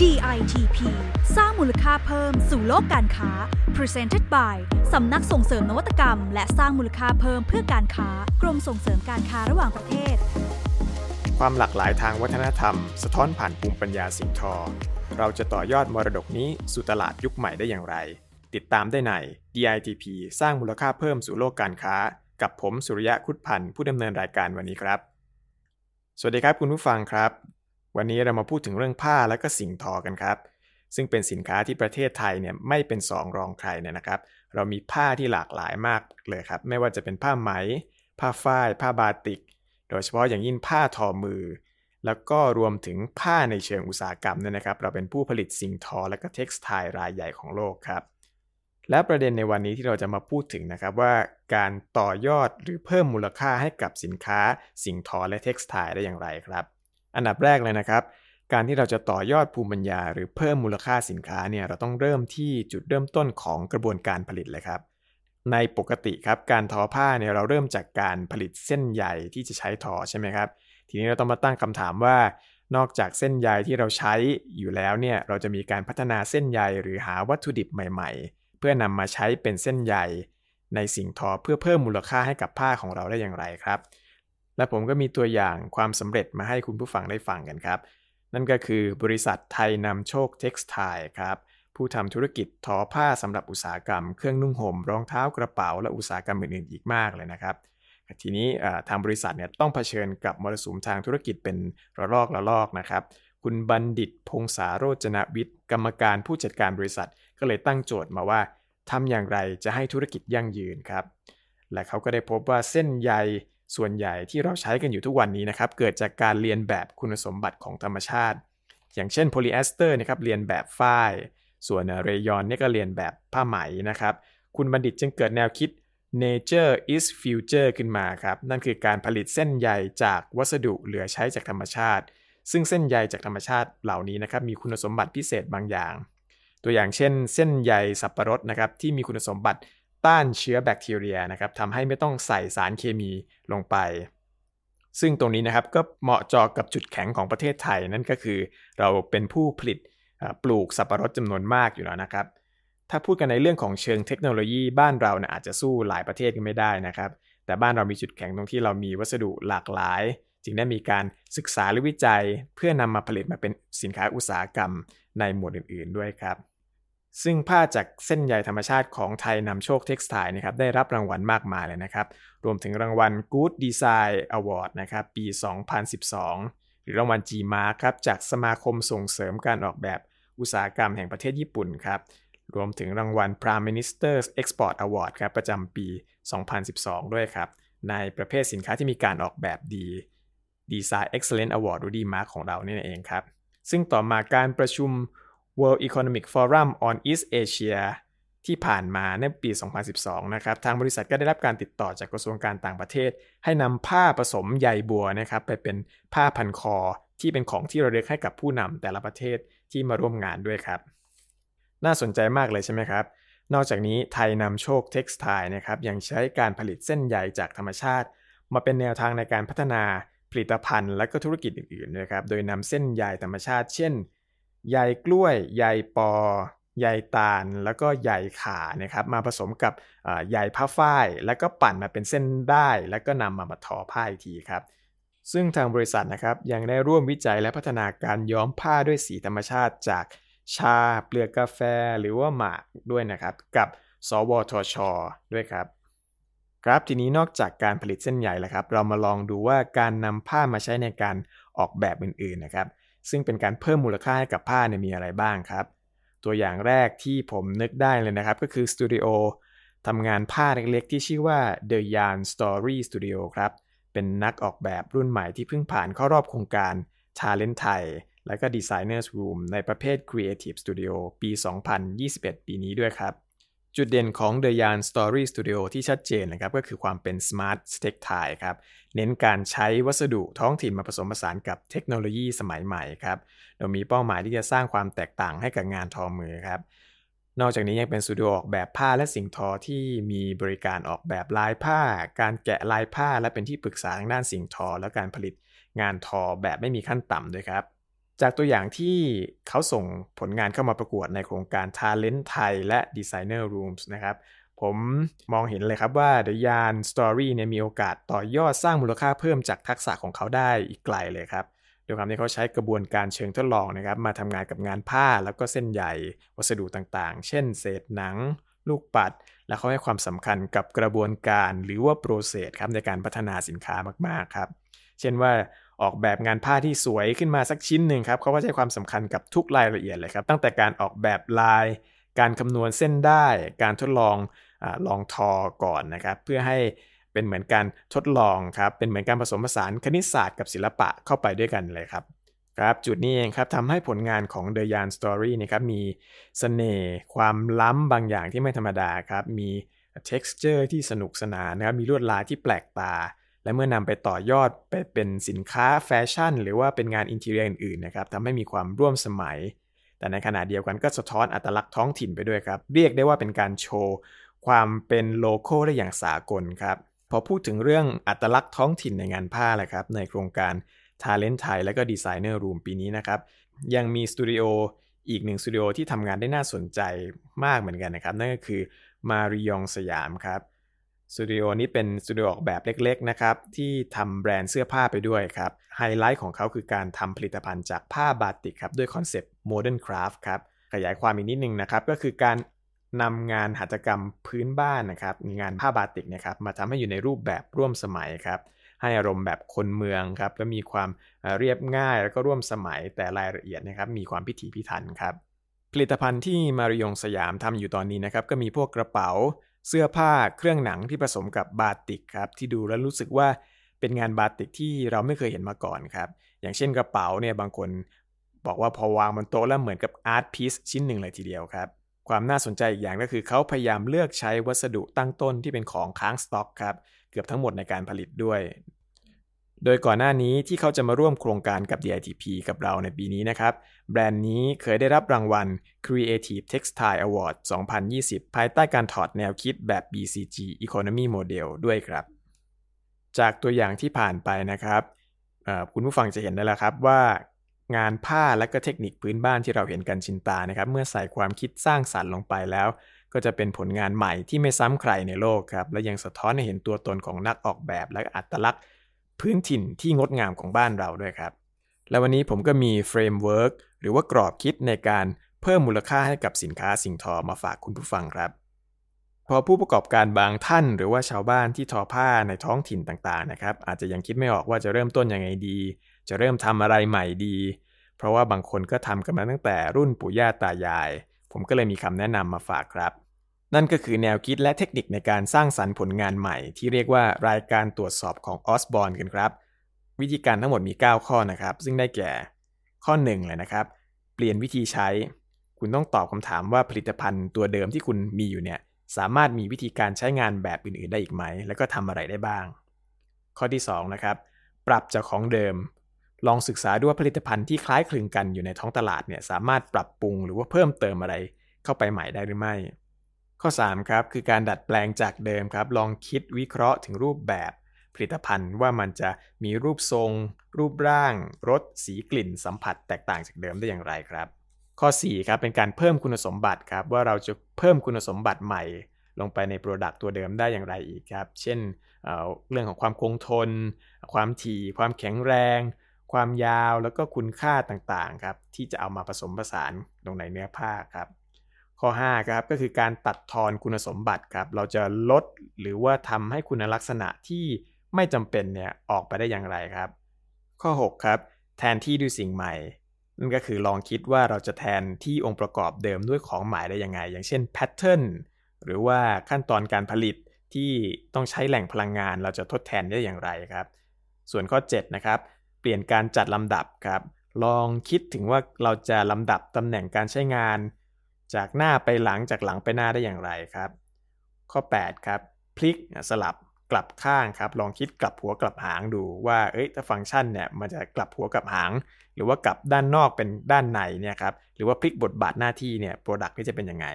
DITP สร้างมูลค่าเพิ่มสู่โลกการค้า Presented by สำนักส่งเสริมนวัตกรรม และสร้างมูลค่าเพิ่มเพื่อการค้ากรมส่งเสริมการค้าระหว่างประเทศ ความหลากหลายทางวัฒนธรรม สะท้อนผ่านภูมิปัญญาสิ่งทอ เราจะต่อยอดมรดกนี้สู่ตลาดยุคใหม่ได้อย่างไร ติดตามได้ใน DITP สร้างมูลค่าเพิ่มสู่โลกการค้า กับผมสุริยะคุดพันธ์ผู้ดำเนินรายการวันนี้ครับ สวัสดีครับคุณผู้ฟังครับ วันนี้เรามาพูดถึงเรื่องผ้าและก็สิ่งทอกันครับ ซึ่งเป็นสินค้าที่ประเทศไทยเนี่ยไม่เป็นสองรองใครเนี่ยนะครับ เรามีผ้าที่หลากหลายมากเลยครับ ไม่ว่าจะเป็นผ้าไหม ผ้าฝ้าย ผ้าบาติก โดยเฉพาะอย่างยิ่งผ้าทอมือ แล้วก็รวมถึงผ้าในเชิงอุตสาหกรรมเนี่ยนะครับ เราเป็นผู้ผลิตสิ่งทอและก็เท็กซ์ไทรายใหญ่ของโลกครับและประเด็นในวันนี้ที่เราจะมาพูดถึงนะครับว่าการต่อยอดหรือเพิ่มมูลค่าให้กับสินค้า สิ่งทอและเท็กซ์ไทได้อย่างไรครับ อันดับแรกเลยนะครับ การที่เราจะต่อยอดภูมิปัญญา หรือเพิ่มมูลค่าสินค้าเนี่ยเราต้องเริ่มที่จุดเริ่มต้นของกระบวนการผลิตเลยครับ ในปกติครับการทอผ้าเนี่ยเราเริ่มจากการผลิตเส้นใยที่จะใช้ทอใช่ไหมครับ ทีนี้เราต้องมาตั้งคำถามว่านอกจากเส้นใยที่เราใช้อยู่แล้วเนี่ยเราจะมีการพัฒนาเส้นใยหรือหาวัตถุดิบใหม่ ๆ เพื่อนำมาใช้เป็นเส้นใยในสิ่งทอเพื่อเพิ่มมูลค่าให้กับผ้าของเราได้อย่างไรครับ และผมก็มีตัวอย่างความสำเร็จมาให้คุณผู้ฟังได้ฟังกันครับ นั่นก็คือบริษัทไทยนำโชคเท็กซ์ไทครับผู้ทำธุรกิจทอผ้าสำหรับอุตสาหกรรม เครื่องนุ่งห่มรองเท้ากระเป๋า และอุตสาหกรรมอื่นๆอีกมากเลยนะครับ ทีนี้ทางบริษัทเนี่ยต้องเผชิญกับมรสุมทางธุรกิจเป็นระลอกระลอกนะครับ คุณบัณฑิตพงษาโรจนวิทย์ กรรมการผู้จัดการบริษัท ก็เลยตั้งโจทย์มาว่าทำอย่างไรจะให้ธุรกิจยั่งยืนครับ และเขาก็ได้พบว่าเส้นใย ส่วนใหญ่ที่เราใช้กันอยู่ทุกวันนี้นะครับ เกิดจากการเลียนแบบคุณสมบัติของธรรมชาติ อย่างเช่นโพลีเอสเตอร์นะครับเลียนแบบฝ้าย ส่วนเรยอนเนี่ยก็เลียนแบบผ้าไหมนะครับ คุณบัณฑิตจึงเกิดแนวคิด nature is future ขึ้นมาครับ นั่นคือการผลิตเส้นใยจากวัสดุเหลือใช้จากธรรมชาติ ซึ่งเส้นใยจากธรรมชาติเหล่านี้นะครับมีคุณสมบัติพิเศษบางอย่าง ตัวอย่างเช่น เส้นใยสับปะรดนะครับที่มีคุณสมบัติ ต้านเชื้อแบคทีเรียนะครับทำให้ไม่ต้องใส่สารเคมีลงไป ซึ่งตรงนี้นะครับก็เหมาะเจาะกับจุดแข็งของประเทศไทยนั่นก็คือ เราเป็นผู้ผลิตปลูกสับปะรดจำนวนมากอยู่แล้วนะครับ ถ้าพูดกันในเรื่องของเชิงเทคโนโลยีบ้านเรานี่ยอาจจะสู้หลายประเทศกันไม่ได้นะครับ แต่บ้านเรามีจุดแข็งตรงที่เรามีวัสดุหลากหลาย จึงได้มีการศึกษาหรือวิจัย เพื่อนำมาผลิตมาเป็นสินค้าอุตสาหกรรมในหมวดอื่น ๆ ด้วยครับ ซึ่งผ้าจากเส้นใยธรรมชาติของไทยนำโชคเท็กซ์ไทนะครับได้รับรางวัลมากมายเลยนะครับ รวมถึงรางวัล Good Design Award นะครับปี 2012 หรือรางวัล G-Mark ครับจากสมาคมส่งเสริมการออกแบบอุตสาหกรรมแห่งประเทศญี่ปุ่นครับ รวมถึงรางวัล Prime Minister's Export Award ครับประจำปี 2012 ด้วยครับ ในประเภทสินค้าที่มีการออกแบบดี Design Excellence Award หรือ D-Mark ของเรานี่เองครับ ซึ่งต่อมาการประชุม World Economic Forum on East Asia ที่ผ่านมาในปี 2012 นะครับ ทางบริษัทก็ได้รับการติดต่อจากกระทรวงการต่างประเทศ ให้นำผ้าผสมใยบัวนะครับ ไปเป็นผ้าพันคอ ที่เป็นของที่ระลึกให้กับผู้นำแต่ละประเทศที่มาร่วมงานด้วยครับ น่าสนใจมากเลยใช่ไหมครับ นอกจากนี้ไทยนำโชคเท็กซ์ไทนะครับ ยังใช้การผลิตเส้นใยจากธรรมชาติ มาเป็นแนวทางในการพัฒนาผลิตภัณฑ์และก็ธุรกิจอื่นๆนะครับ โดยนำเส้นใยธรรมชาติ เช่น ใยกล้วยใยปอใยตาลแล้วก็ใยขานะครับมาผสมกับใยผ้าฝ้าย แล้วก็ปั่นมาเป็นเส้นได้แล้วก็นำมามาทอผ้าอีกทีครับ ซึ่งทางบริษัทนะครับยังได้ร่วมวิจัยและพัฒนาการย้อมผ้าด้วยสีธรรมชาติจากชาเปลือกกาแฟหรือว่าหมากด้วยนะครับกับสวทช ด้วยครับ ครับทีนี้นอกจากการผลิตเส้นใยแล้วครับ เรามาลองดูว่าการนำผ้ามาใช้ในการออกแบบอื่นๆนะครับ ซึ่งเป็นการเพิ่มมูลค่าให้กับผ้าเนี่ยมีอะไรบ้างครับ ตัวอย่างแรกที่ผมนึกได้เลยนะครับ ก็คือสตูดิโอทำงานผ้าเล็กๆ ที่ชื่อว่า The Yarn Story Studio ครับ เป็นนักออกแบบรุ่นใหม่ที่เพิ่งผ่านเข้ารอบโครงการ Talent Thai และก็ Designers Room ในประเภท Creative Studio ปี 2021 ปีนี้ด้วยครับ จุดเด่นของ The Yarn Story Studio ที่ชัดเจนนะครับก็คือความเป็น Smart Textile ครับเน้นการใช้วัสดุท้องถิ่นมาผสมผสานกับเทคโนโลยีสมัยใหม่ครับโดยมีเป้าหมายที่จะสร้างความแตกต่างให้กับงานทอมือครับนอกจากนี้ยังเป็นสตูดิโอออกแบบผ้าและสิ่งทอที่มีบริการออกแบบลายผ้า การแกะลายผ้าและเป็นที่ปรึกษาทางด้านสิ่งทอ และการผลิตงานทอแบบไม่มีขั้นต่ำด้วยครับ จากตัวอย่างที่เขาส่งผลงานเข้ามาประกวดในโครงการ Talent ไทยและ Designer Rooms นะครับ ผมมองเห็นเลยครับว่า The Yarn Story เนี่ยมีโอกาสต่อยอดสร้างมูลค่าเพิ่มจากทักษะของเขาได้อีกไกลเลยครับโดยความที่เขาใช้กระบวนการเชิงทดลองนะครับ มาทำงานกับงานผ้าแล้วก็เส้นใหญ่วัสดุต่างๆ เช่น เศษหนัง ลูกปัด และเขาให้ความสำคัญกับกระบวนการหรือว่าโปรเซสครับในการพัฒนาสินค้ามากๆครับ เช่นว่า ออกแบบงานผ้าที่สวยขึ้นมาสักชิ้นหนึ่งครับเขาก็ให้ความสำคัญกับทุกรายละเอียดเลยครับ ตั้งแต่การออกแบบลาย การคำนวณเส้นได้ การทดลองอลองทอก่อนนะครับ เพื่อให้เป็นเหมือนการทดลองครับ เป็นเหมือนการผสมผสานคณิตศาสตร์กับศิลปะเข้าไปด้วยกันเลยครับครับจุดนี้เองครับทำให้ผลงานของ The Yarn Story นะครับมีสเสน่ห์ความล้ำบางอย่างที่ไม่ธรรมดาครับ มี texture ที่สนุกสนานนะครับมีลวดลายที่แปลกตา และเมื่อนำไปต่อยอดไปเป็นสินค้าแฟชั่น หรือว่าเป็นงาน interior อื่นๆนะครับทำให้มีความร่วมสมัย แต่ในขณะเดียวกันก็สะท้อนอัตลักษณ์ท้องถิ่นไปด้วยครับ เรียกได้ว่าเป็นการโชว์ ความเป็น local ได้อย่างสากลครับพอพูดถึงเรื่องอัตลักษณ์ท้องถิ่นในงานผ้าแหละครับในโครงการ Talent ไทยและก็ Designer Room ปีนี้นะครับยังมีสตูดิโออีกหนึ่งสตูดิโอที่ทำงานได้น่าสนใจมากเหมือนกันนะครับ นั่นก็คือมาริยองสยามครับ สตูดิโอนี้เป็นสตูดิโอออกแบบเล็กๆนะครับที่ทำแบรนด์เสื้อผ้าไปด้วยครับไฮไลท์ของเขาคือการทำผลิตภัณฑ์จากผ้าบาติกครับด้วย concept Modern Craft ครับขยายความอีกนิดนึงนะครับก็คือการนำงานหัตถกรรมพื้นบ้านนะครับงานผ้าบาติกนะครับมาทำให้อยู่ในรูปแบบร่วมสมัยครับให้อารมณ์แบบคนเมืองครับและมีความเรียบง่ายแล้วก็ร่วมสมัยแต่รายละเอียดนะครับมีความพิถีพิถันครับผลิตภัณฑ์ที่มาริยงสยามทำอยู่ตอนนี้นะครับก็มีพวกกระเป๋า เสื้อผ้าเครื่องหนังที่ผสมกับบาติกครับที่ดูแล้วรู้สึกว่าเป็นงานบาติกที่เราไม่เคยเห็นมาก่อนครับ อย่างเช่นกระเป๋าเนี่ยบางคนบอกว่าพอวางบนโต๊ะแล้วเหมือนกับอาร์ตพีซชิ้นหนึ่งเลยทีเดียวครับ ความน่าสนใจอีกอย่างก็คือเขาพยายามเลือกใช้วัสดุตั้งต้นที่เป็นของค้างสต็อกครับ เกือบทั้งหมดในการผลิตด้วย โดยก่อนหน้านี้ที่เขาจะมาร่วมโครงการกับ DITP กับเราในปีนี้นะครับ แบรนด์นี้เคยได้รับรางวัล Creative Textile Award 2020 ภายใต้การถอดแนวคิดแบบ BCG Economy Model ด้วยครับ จากตัวอย่างที่ผ่านไปนะครับคุณผู้ฟังจะเห็นได้แล้วครับว่างานผ้าและก็เทคนิคพื้นบ้านที่เราเห็นกันชินตานะครับ เมื่อใส่ความคิดสร้างสารรค์ลงไปแล้ว ก็จะเป็นผลงานใหม่ที่ไม่ซ้ำใครในโลกครับ และยังสะท้อนให้เห็นตัวตนของนักออกแบบและอัตลักษณ์ พื้นถิ่นที่งดงามของบ้านเราด้วยครับ และวันนี้ผมก็มี framework หรือว่ากรอบคิดในการเพิ่มมูลค่าให้กับสินค้าสิ่งทอมาฝากคุณผู้ฟังครับ พอผู้ประกอบการบางท่าน หรือว่าชาวบ้านที่ทอผ้าในท้องถิ่นต่างๆนะครับ อาจจะยังคิดไม่ออกว่าจะเริ่มต้นยังไงดี จะเริ่มทำอะไรใหม่ดี เพราะว่าบางคนก็ทำกันมาตั้งแต่รุ่นปู่ย่าตายาย ผมก็เลยมีคำแนะนำมาฝากครับ นั่นก็คือแนวคิดและเทคนิคในการสร้างสรรค์ผลงานใหม่ ที่เรียกว่ารายการตรวจสอบของออสบอนกันครับ วิธีการทั้งหมดมี 9 ข้อนะครับ ซึ่งได้แก่ ข้อ1เลยนะครับ เปลี่ยนวิธีใช้ คุณต้องตอบคำถามว่าผลิตภัณฑ์ตัวเดิมที่คุณมีอยู่เนี่ยสามารถมีวิธีการใช้งานแบบอื่นๆได้อีกไหม แล้วก็ทำอะไรได้บ้าง ข้อที่2นะครับปรับจากของเดิม ลองศึกษาดูว่าผลิตภัณฑ์ที่คล้ายคลึงกันอยู่ในท้องตลาดเนี่ยสามารถปรับปรุงหรือว่าเพิ่มเติมอะไรเข้าไปใหม่ได้หรือไม่ ข้อ3ครับคือการดัดแปลงจากเดิมครับ ลองคิดวิเคราะห์ถึงรูปแบบผลิตภัณฑ์ว่ามันจะมีรูปทรง รูปร่างรสสีกลิ่น สัมผัสแตกต่างจากเดิมได้อย่างไรครับ ข้อ4ครับเป็นการเพิ่มคุณสมบัติครับ ว่าเราจะเพิ่มคุณสมบัติใหม่ ลงไปใน product ตัวเดิมได้อย่างไรอีกครับ เช่นเรื่องของความคงทน ความถี่ ความแข็งแรง ความยาวแล้วก็คุณค่าต่างๆครับที่จะเอามาผสมผสานลงในเนื้อผ้าครับ ข้อ5ครับก็คือการตัดทอนคุณสมบัติครับ เราจะลดหรือว่าทำให้คุณลักษณะที่ไม่จำเป็นเนี่ยออกไปได้อย่างไรครับ ข้อ 6 ครับ แทนที่ด้วยสิ่งใหม่ นั่นก็คือลองคิดว่าเราจะแทนที่องค์ประกอบเดิมด้วยของใหม่ได้ยังไง อย่างเช่นแพทเทิร์นหรือว่าขั้นตอนการผลิตที่ต้องใช้แหล่งพลังงานเราจะทดแทนได้อย่างไรครับ ส่วนข้อ 7 นะครับ เปลี่ยนการจัดลำดับครับ ลองคิดถึงว่าเราจะลำดับตำแหน่งการใช้งาน จากหน้าไปหลังจากหลังไปหน้าได้อย่างไรครับ ข้อ 8 ครับ พลิกสลับกลับข้างครับ ลองคิดกลับหัวกลับหางดูว่าเอ้ยถ้าฟังก์ชันเนี่ยมันจะกลับหัวกลับหาง หรือว่ากลับด้านนอกเป็นด้านในเนี่ยครับหรือว่าพลิกบทบาทหน้าที่เนี่ย product จะเป็นยังไง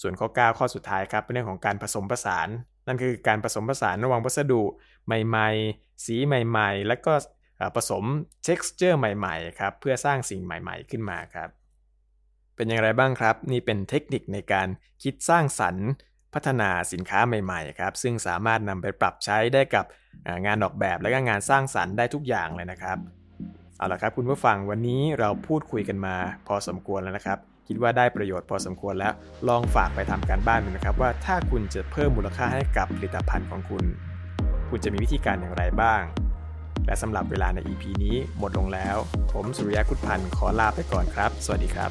ส่วนข้อ 9 ข้อสุดท้ายครับเป็นเรื่องของการผสมผสาน นั่นคือการผสมผสานระหว่างวัสดุใหม่ๆ สีใหม่ ๆ แล้วก็ผสม texture ใหม่ๆครับเพื่อสร้างสิ่งใหม่ ๆ ขึ้นมาครับ เป็นอย่างไรบ้างครับ นี่เป็นเทคนิคในการคิดสร้างสรรค์พัฒนาสินค้าใหม่ๆครับซึ่งสามารถนำไปปรับใช้ได้กับงานออกแบบและก็งานสร้างสรรค์ได้ทุกอย่างเลยนะครับเอาละครับคุณผู้ฟังวันนี้เราพูดคุยกันมาพอสมควรแล้วนะครับ คิดว่าได้ประโยชน์พอสมควรแล้วลองฝากไปทำการบ้านดูนะครับ ว่าถ้าคุณจะเพิ่มมูลค่าให้กับผลิตภัณฑ์ของคุณ คุณจะมีวิธีการอย่างไรบ้าง และสำหรับเวลาใน EP นี้หมดลงแล้ว ผมสุริยะกุศพันธ์ขอลาไปก่อนครับ สวัสดีครับ